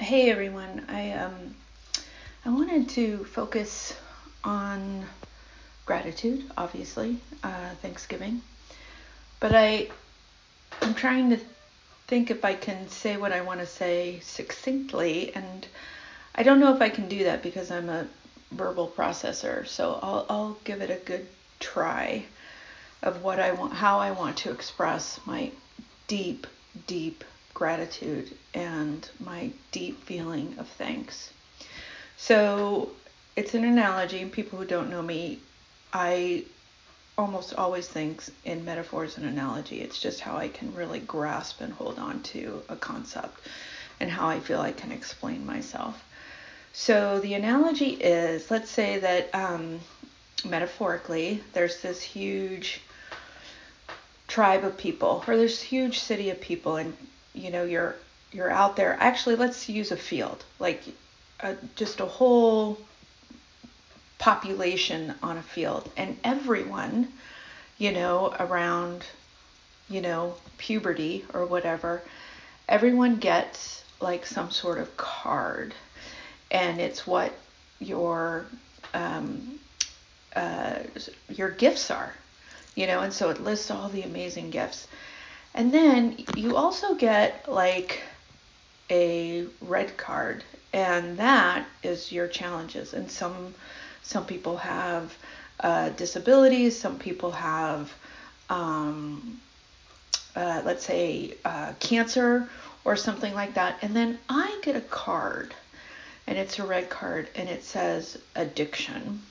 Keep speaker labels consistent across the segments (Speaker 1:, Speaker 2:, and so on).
Speaker 1: Hey everyone, I um I wanted to focus on gratitude, obviously, uh, Thanksgiving, but I I'm trying to think if I can say what I want to say succinctly, and I don't know if I can do that because I'm a verbal processor. So I'll I'll give it a good try of what I want, how I want to express my deep, deep gratitude and my deep feeling of thanks. So it's an analogy, people who don't know me, I almost always think in metaphors and analogy. It's just how I can really grasp and hold on to a concept and how I feel I can explain myself. So the analogy is let's say that um, metaphorically, there's this huge tribe of people or this huge city of people and you know you're you're out there. Actually let's use a field like a, just a whole population on a field. And everyone you know around you know puberty or whatever everyone gets like some sort of card. And it's what your um, uh, your gifts are you know? And so it lists all the amazing gifts and then you also get like a red card, and that is your challenges. And some some people have uh, disabilities, some people have, um, uh, let's say, uh, cancer or something like that. And then I get a card, and it's a red card, and it says addiction.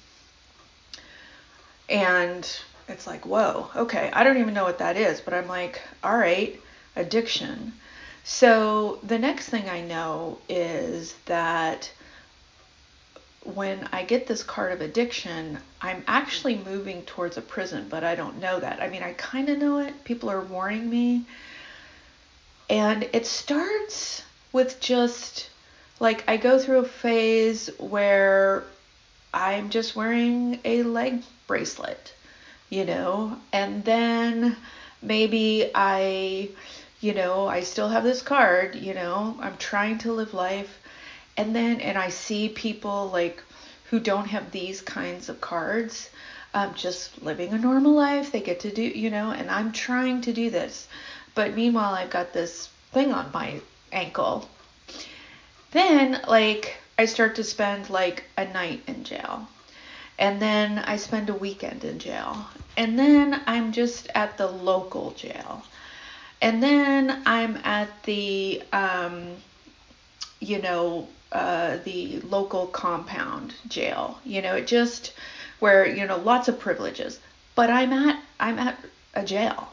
Speaker 1: And it's like, whoa, okay, I don't even know what that is, but I'm like, all right, addiction. So the next thing I know is that when I get this card of addiction, I'm actually moving towards a prison, but I don't know that. I mean, I kind of know it. People are warning me. And it starts with just like I go through a phase where I'm just wearing a leg bracelet you know, and then maybe I, you know, I still have this card, you know, I'm trying to live life. And then, and I see people like who don't have these kinds of cards, um, just living a normal life. They get to do, you know, and I'm trying to do this. But meanwhile, I've got this thing on my ankle. Then, like, I start to spend like a night in jail and then I spend a weekend in jail. And then I'm just at the local jail. And then I'm at the, um, you know, uh, the local compound jail. You know, it just where you know lots of privileges. But I'm at I'm at a jail.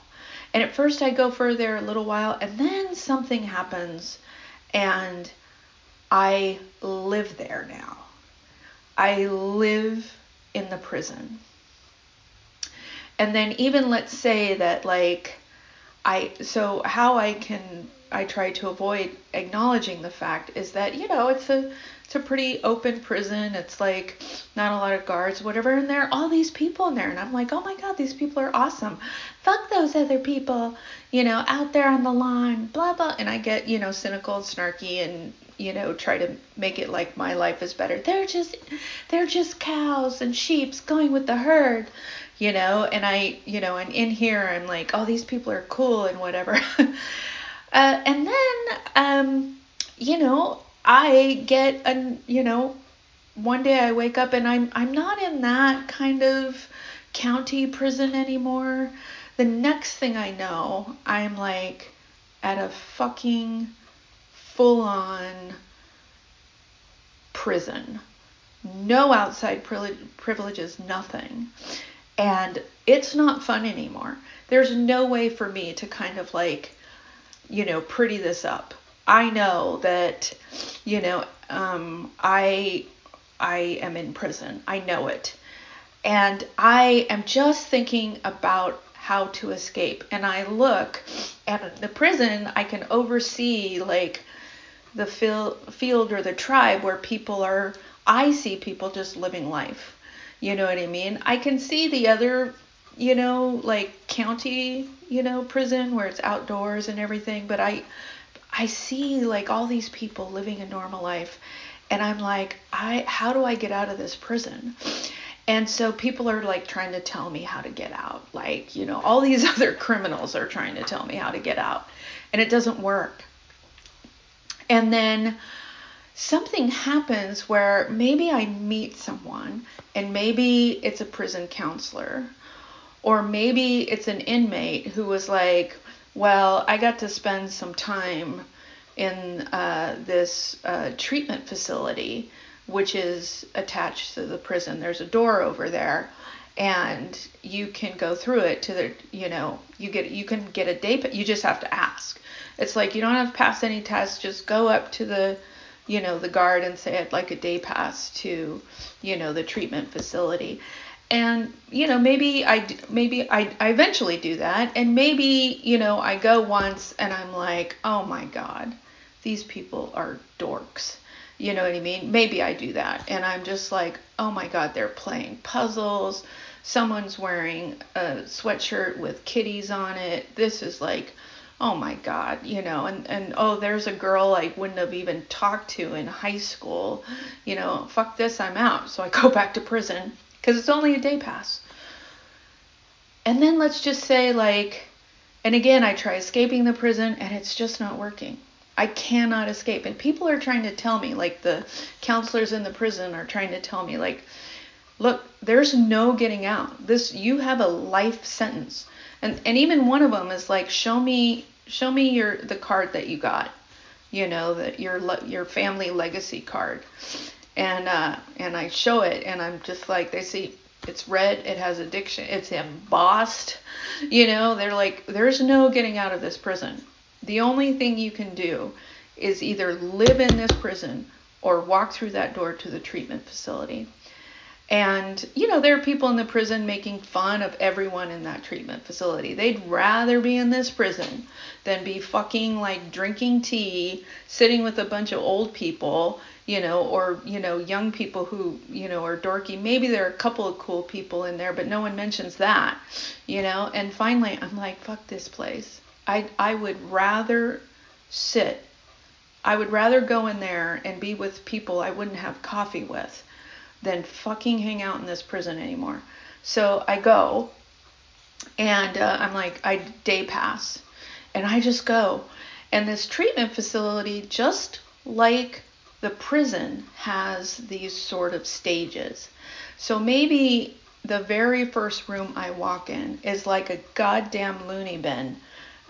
Speaker 1: And at first I go for there a little while, and then something happens, and I live there now. I live in the prison. And then even let's say that like I so how I can I try to avoid acknowledging the fact is that you know it's a it's a pretty open prison. It's like not a lot of guards, whatever, and there are all these people in there, and I'm like, oh my god, these people are awesome. Fuck those other people, you know, out there on the lawn, blah blah. And I get you know cynical snarky and you know try to make it like my life is better. They're just they're just cows and sheeps going with the herd you know? And i you know and in here i'm like oh these people are cool and whatever. Uh, and then um you know i get a you know one day i wake up and i'm i'm not in that kind of county prison anymore. The next thing i know i'm like at a fucking full on prison. No outside privileges, nothing. And it's not fun anymore. There's no way for me to kind of like, you know, pretty this up. I know that, you know, um, I I am in prison. I know it. And I am just thinking about how to escape. And I look at the prison, I can oversee like the field or the tribe where people are I see people just living life. You know what I mean? I can see the other, you know, like county, you know, prison where it's outdoors and everything, but I I see like all these people living a normal life and I'm like, I how do I get out of this prison? And so people are like trying to tell me how to get out. Like, you know, all these other criminals are trying to tell me how to get out. And it doesn't work. And then something happens where maybe I meet someone and maybe it's a prison counselor or maybe it's an inmate who was like, well, I got to spend some time in uh, this uh, treatment facility, which is attached to the prison. There's a door over there, and you can go through it to the, you know, you get you can get a day. But you just have to ask. It's like you don't have to pass any tests. Just go up to the, you know, the guard and say I'd like a day pass to, you know, the treatment facility. And you know maybe i maybe I, I eventually do that and maybe you know i go once and i'm like oh my god these people are dorks. You know what i mean? Maybe i do that and i'm just like oh my god they're playing puzzles. Someone's wearing a sweatshirt with kitties on it. This is like oh my god you know and and oh there's a girl i wouldn't have even talked to in high school you know fuck this i'm out so i go back to prison because it's only a day pass. And then let's just say, like, and again, I try escaping the prison and it's just not working. I cannot escape. And people are trying to tell me, like, the counselors in the prison are trying to tell me, like, look, there's no getting out. This, you have a life sentence. And, and even one of them is like, show me, show me your, the card that you got, you know, that your, your family legacy card and uh, and I show it, and I'm just like, they see it's red, it has addiction, it's embossed, you know. They're like, there's no getting out of this prison. The only thing you can do is either live in this prison or walk through that door to the treatment facility. And, you know, there are people in the prison making fun of everyone in that treatment facility. They'd rather be in this prison than be fucking like drinking tea, sitting with a bunch of old people, you know, or, you know, young people who, you know, are dorky. Maybe there are a couple of cool people in there, but no one mentions that, you know. And finally, I'm like, fuck this place. I, I would rather sit. I would rather go in there and be with people I wouldn't have coffee with than fucking hang out in this prison anymore. So I go and uh, I'm like, I day pass and I just go. And this treatment facility, just like the prison, has these sort of stages. So maybe the very first room I walk in is like a goddamn loony bin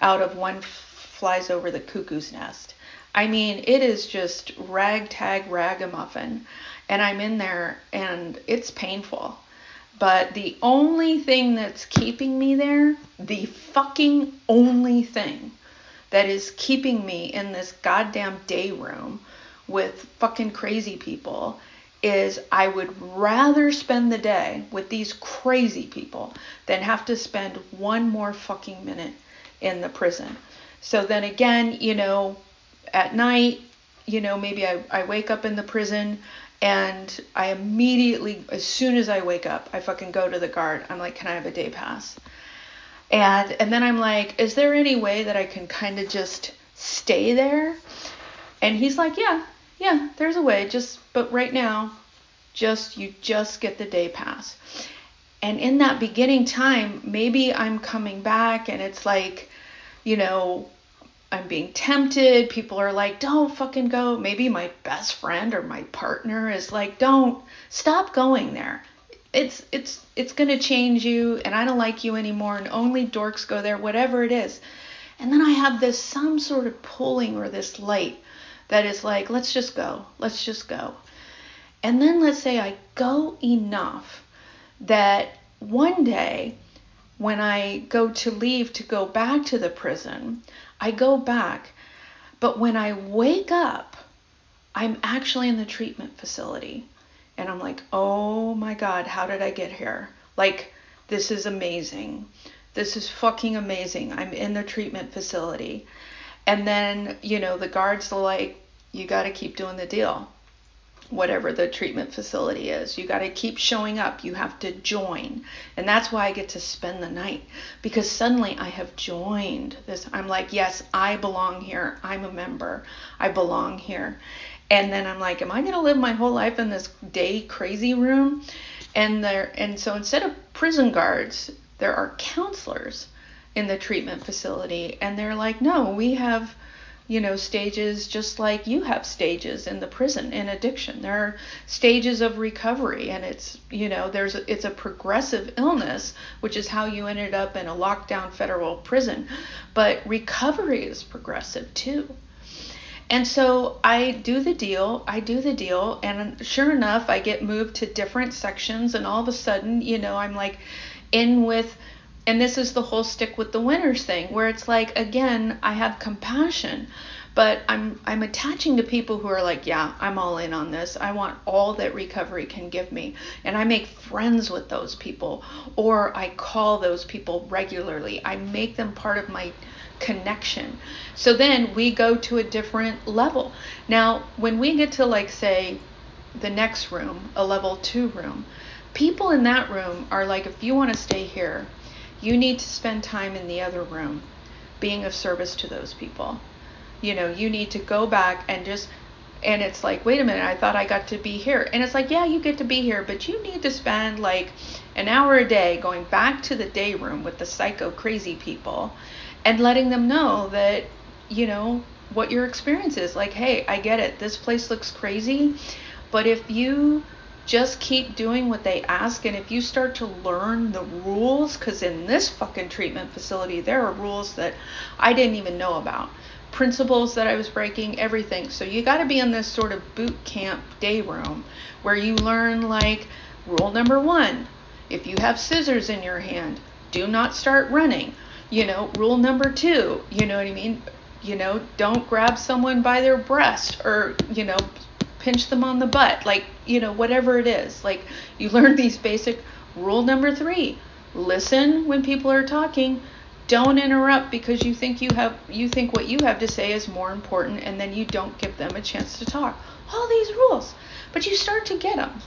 Speaker 1: out of one flies over the cuckoo's nest. I mean, it is just ragtag ragamuffin and I'm in there and it's painful. But the only thing that's keeping me there, the fucking only thing that is keeping me in this goddamn day room with fucking crazy people is I would rather spend the day with these crazy people than have to spend one more fucking minute in the prison. So then again, you know, at night, you know, maybe I, I wake up in the prison and I immediately, as soon as I wake up, I fucking go to the guard. I'm like, can I have a day pass? And and then I'm like, is there any way that I can kind of just stay there? And he's like, yeah, yeah, there's a way. Just but right now, just you just get the day pass. And in that beginning time, maybe I'm coming back and it's like, you know, I'm being tempted. People are like, don't fucking go. Maybe my best friend or my partner is like, don't stop going there. It's it's it's gonna change you and I don't like you anymore and only dorks go there, whatever it is. And then I have this some sort of pulling or this light that is like, let's just go. Let's just go. And then let's say I go enough that one day when I go to leave to go back to the prison, I go back. But when I wake up, I'm actually in the treatment facility. And I'm like, oh my God, how did I get here? Like, this is amazing. This is fucking amazing. I'm in the treatment facility. And then, you know, the guards are like, you got to keep doing the deal. Whatever the treatment facility is. You got to keep showing up. You have to join. And that's why I get to spend the night because suddenly I have joined this. I'm like, yes, I belong here. I'm a member. I belong here. And then I'm like, am I going to live my whole life in this day crazy room? And there and so instead of prison guards, there are counselors in the treatment facility and they're like, "No, we have you know, stages just like you have stages in the prison in addiction. There are stages of recovery and it's, you know, there's a, it's a progressive illness, which is how you ended up in a lockdown federal prison. But recovery is progressive too. And so I do the deal, I do the deal, and sure enough, I get moved to different sections, and all of a sudden, you know, I'm like in with and this is the whole stick with the winners thing where it's like again i have compassion but i'm i'm attaching to people who are like yeah i'm all in on this. I want all that recovery can give me. And i make friends with those people or i call those people regularly. I make them part of my connection. So then we go to a different level. Now when we get to like say the next room a level 2 room people in that room are like if you want to stay here you need to spend time in the other room being of service to those people. You know, you need to go back and just and it's like, wait a minute, I thought I got to be here. And it's like, yeah, you get to be here, but you need to spend like an hour a day going back to the day room with the psycho crazy people and letting them know that, you know, what your experience is. Like, hey, I get it. This place looks crazy, but if you just keep doing what they ask. And if you start to learn the rules because in this fucking treatment facility there are rules that i didn't even know about. Principles that i was breaking everything. So you got to be in this sort of boot camp day room where you learn like rule number one if you have scissors in your hand do not start running. You know rule number two you know what i mean? You know don't grab someone by their breast or you know pinch them on the butt, like, you know, whatever it is. Like, you learn these basic rule number three listen when people are talking. Don't interrupt because you think you have you think what you have to say is more important and then you don't give them a chance to talk. All these rules. But you start to get them.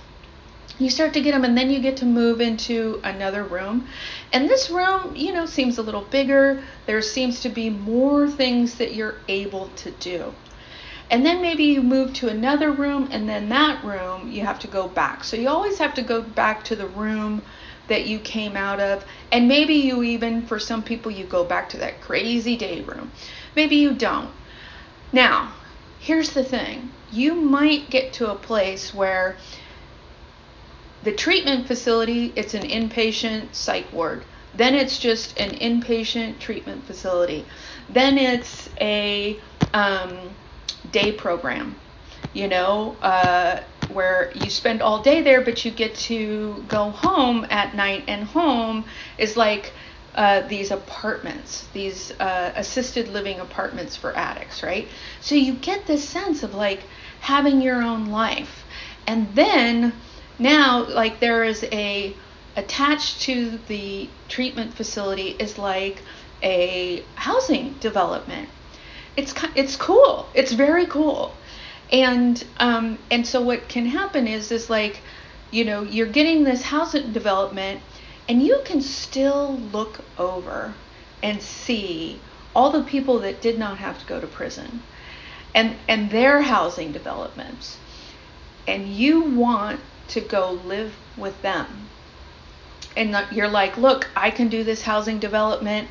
Speaker 1: You start to get them and then you get to move into another room. And this room, you know, seems a little bigger. There seems to be more things that you're able to do and then maybe you move to another room and then that room you have to go back. So you always have to go back to the room that you came out of. And maybe you even for some people you go back to that crazy day room. Maybe you don't. Now here's the thing. You might get to a place where the treatment facility it's an inpatient psych ward. Then it's just an inpatient treatment facility. Then it's a um, day program, you know, uh, where you spend all day there, but you get to go home at night, and home is like uh, these apartments, these uh, assisted living apartments for addicts, right? So you get this sense of like having your own life. And then now, like, there is a attached to the treatment facility is like a housing development it's it's cool. It's very cool. And um, and so what can happen is is like, you know, you're getting this housing development, and you can still look over and see all the people that did not have to go to prison, and and their housing developments, and you want to go live with them. And you're like, look, I can do this housing development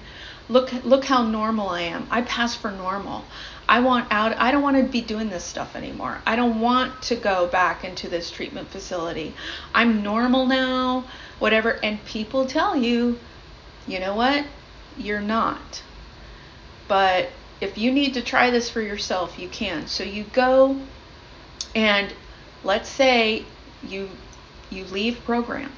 Speaker 1: look look how normal I am. I pass for normal. I want out I don't want to be doing this stuff anymore. I don't want to go back into this treatment facility. I'm normal now, whatever and people tell you, you know what? You're not. But if you need to try this for yourself, you can. So you go and let's say you you leave program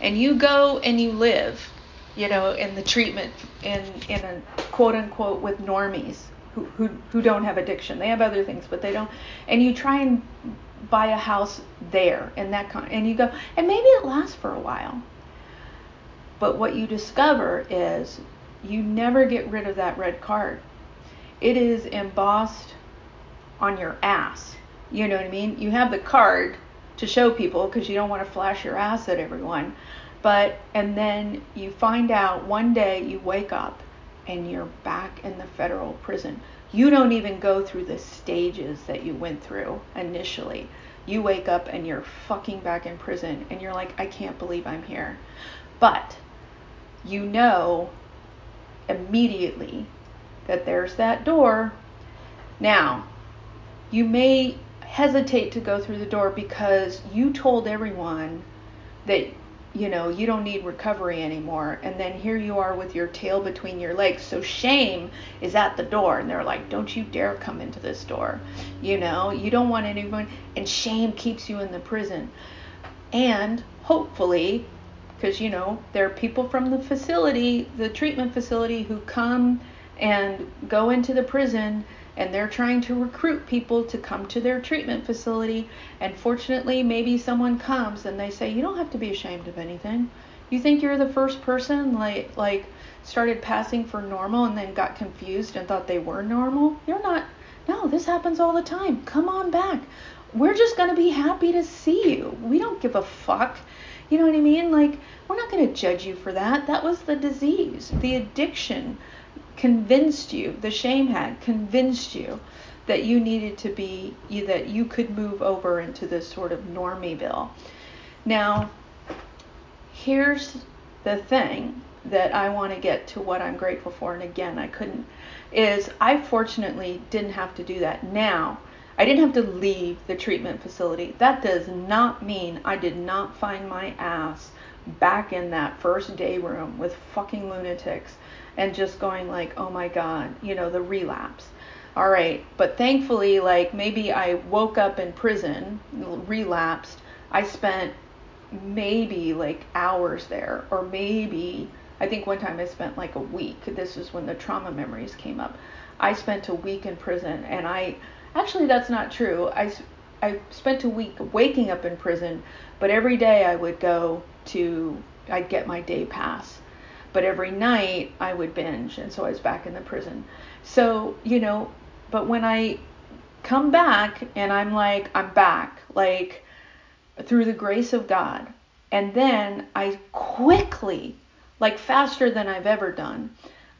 Speaker 1: and you go and you live you know, in the treatment in in a quote unquote with normies who, who who don't have addiction. They have other things, but they don't. And you try and buy a house there and that kind, and you go, and maybe it lasts for a while. But what you discover is you never get rid of that red card. It is embossed on your ass You know what I mean? You have the card to show people because you don't want to flash your ass at everyone. But, and then you find out one day you wake up and you're back in the federal prison. You don't even go through the stages that you went through initially. You wake up and you're fucking back in prison and you're like, I can't believe I'm here. But you know immediately that there's that door. Now, you may hesitate to go through the door because you told everyone that you know you don't need recovery anymore. And then here you are with your tail between your legs. So shame is at the door. And they're like don't you dare come into this door. You know you don't want anyone. And shame keeps you in the prison. And hopefully because you know there are people from the facility the treatment facility who come and go into the prison and they're trying to recruit people to come to their treatment facility. And fortunately, maybe someone comes and they say, "You don't have to be ashamed of anything. You think you're the first person like like started passing for normal and then got confused and thought they were normal? You're not. No, this happens all the time. Come on back. We're just going to be happy to see you. We don't give a fuck. You know what I mean? Like, we're not going to judge you for that. That was the disease, the addiction convinced you, the shame had convinced you that you needed to be, that you could move over into this sort of normie Now, here's the thing that I want to get to what I'm grateful for, and again, I couldn't, is I fortunately didn't have to do that. Now, I didn't have to leave the treatment facility. That does not mean I did not find my ass back in that first day room with fucking lunatics and just going like, oh my God, you know, the relapse. All right, but thankfully, like maybe I woke up in prison, relapsed. I spent maybe like hours there, or maybe I think one time I spent like a week. This is when the trauma memories came up. I spent a week in prison, and I actually that's not true. I I spent a week waking up in prison, but every day I would go to I'd get my day pass but every night I would binge, and so I was back in the prison. So, you know, but when I come back and I'm like, I'm back, like through the grace of God, and then I quickly, like faster than I've ever done,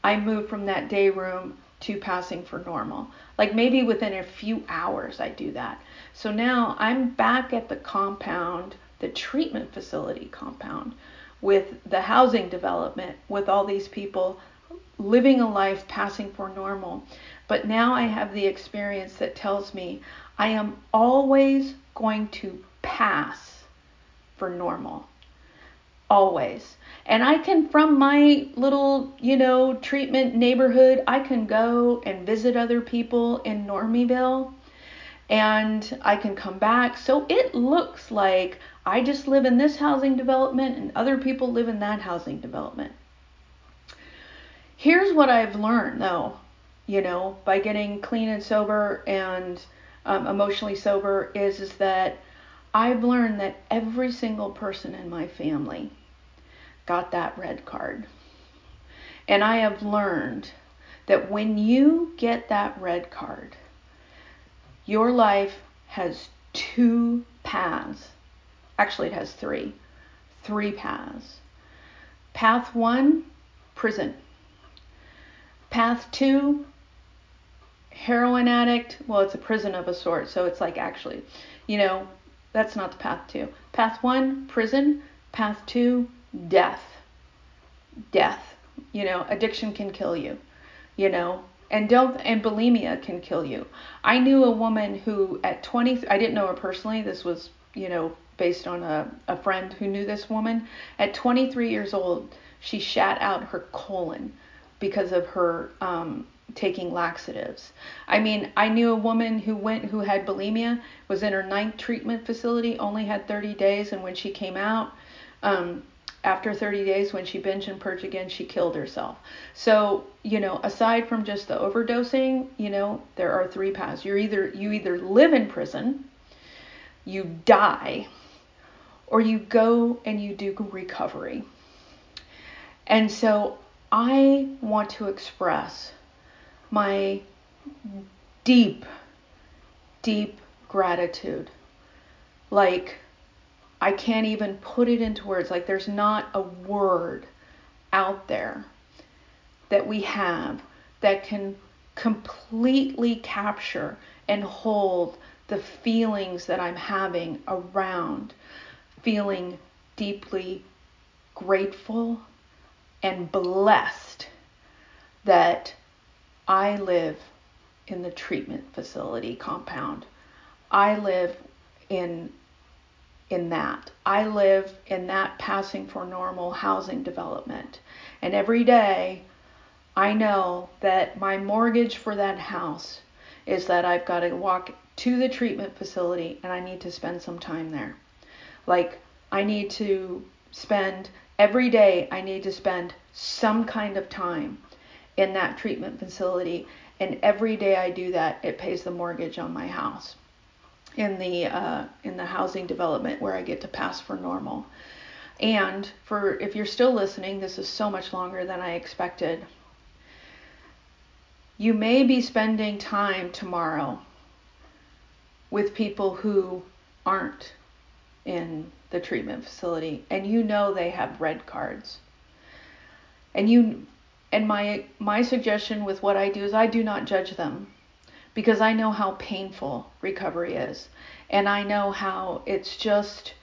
Speaker 1: I move from that day room to passing for normal. Like maybe within a few hours I do that. So now I'm back at the compound, the treatment facility compound, with the housing development, with all these people living a life passing for normal. But now I have the experience that tells me I am always going to pass for normal. Always. And I can, from my little, you know, treatment neighborhood, I can go and visit other people in Normieville and I can come back. So it looks like I just live in this housing development and other people live in that housing development. Here's what I've learned though, you know, by getting clean and sober and um, emotionally sober is, is that I've learned that every single person in my family got that red card. And I have learned that when you get that red card, your life has two paths Actually, it has three. Three paths. Path one, prison. Path two, heroin addict. Well, it's a prison of a sort, so it's like actually, you know, that's not the path two. Path one, prison. Path two, death. Death. You know, addiction can kill you. You know, and don't and bulimia can kill you. I knew a woman who at 20 I didn't know her personally. This was, you know, based on a, a friend who knew this woman. At 23 years old, she shat out her colon because of her um, taking laxatives. I mean, I knew a woman who went who had bulimia, was in her ninth treatment facility, only had 30 days, and when she came out, um, after 30 days, when she binged and purged again, she killed herself. So, you know, aside from just the overdosing, you know, there are three paths. You're either you either live in prison, you die, or you go and you do recovery. And so I want to express my deep, deep gratitude. Like, I can't even put it into words. Like, there's not a word out there that we have that can completely capture and hold the feelings that I'm having around feeling deeply grateful and blessed that I live in the treatment facility compound. I live in in that. I live in that passing for normal housing development. And every day I know that my mortgage for that house is that I've got to walk to the treatment facility and I need to spend some time there. Like I need to spend every day I need to spend some kind of time in that treatment facility and every day I do that it pays the mortgage on my house in the uh, in the housing development where I get to pass for normal. And for if you're still listening, this is so much longer than I expected. You may be spending time tomorrow with people who aren't in the treatment facility and you know they have red cards. And you and my my suggestion with what I do is I do not judge them because I know how painful recovery is. And I know how it's just,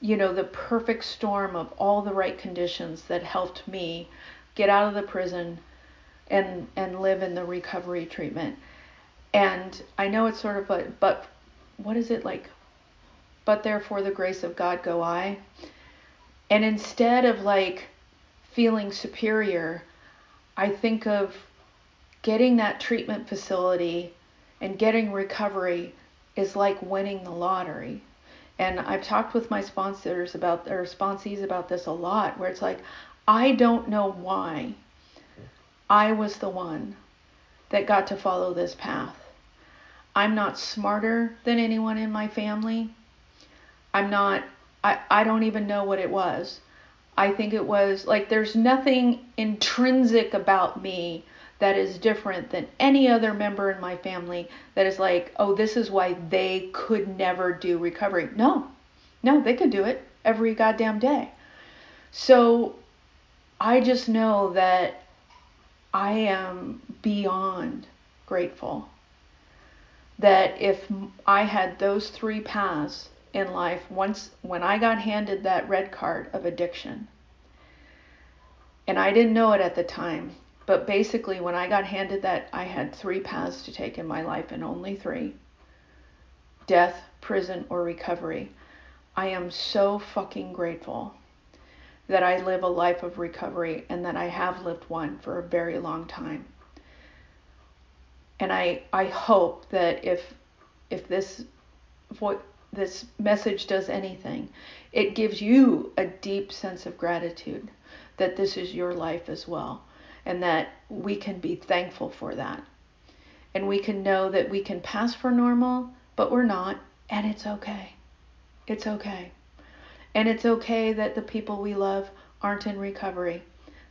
Speaker 1: you know, the perfect storm of all the right conditions that helped me get out of the prison and and live in the recovery treatment. And I know it's sort of like, but what is it like? But therefore the grace of God go I. And instead of like feeling superior, I think of getting that treatment facility and getting recovery is like winning the lottery. And I've talked with my sponsors about their sponsees about this a lot, where it's like, I don't know why I was the one that got to follow this path. I'm not smarter than anyone in my family. I'm not, I, I don't even know what it was. I think it was like there's nothing intrinsic about me that is different than any other member in my family that is like, oh, this is why they could never do recovery. No, no, they could do it every goddamn day. So I just know that I am beyond grateful that if I had those three paths in life, once when I got handed that red card of addiction, and I didn't know it at the time, but basically, when I got handed that, I had three paths to take in my life and only three death, prison, or recovery. I am so fucking grateful that I live a life of recovery and that I have lived one for a very long time. And I, I hope that if if this what this message does anything, it gives you a deep sense of gratitude that this is your life as well and that we can be thankful for that. And we can know that we can pass for normal, but we're not, and it's okay. It's okay. And it's okay that the people we love aren't in recovery.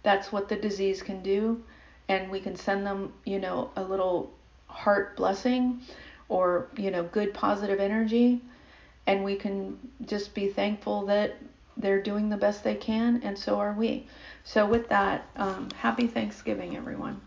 Speaker 1: That's what the disease can do, and we can send them, you know, a little heart blessing or, you know, good positive energy, and we can just be thankful that they're doing the best they can, and so are we. So, with that, um, happy Thanksgiving, everyone.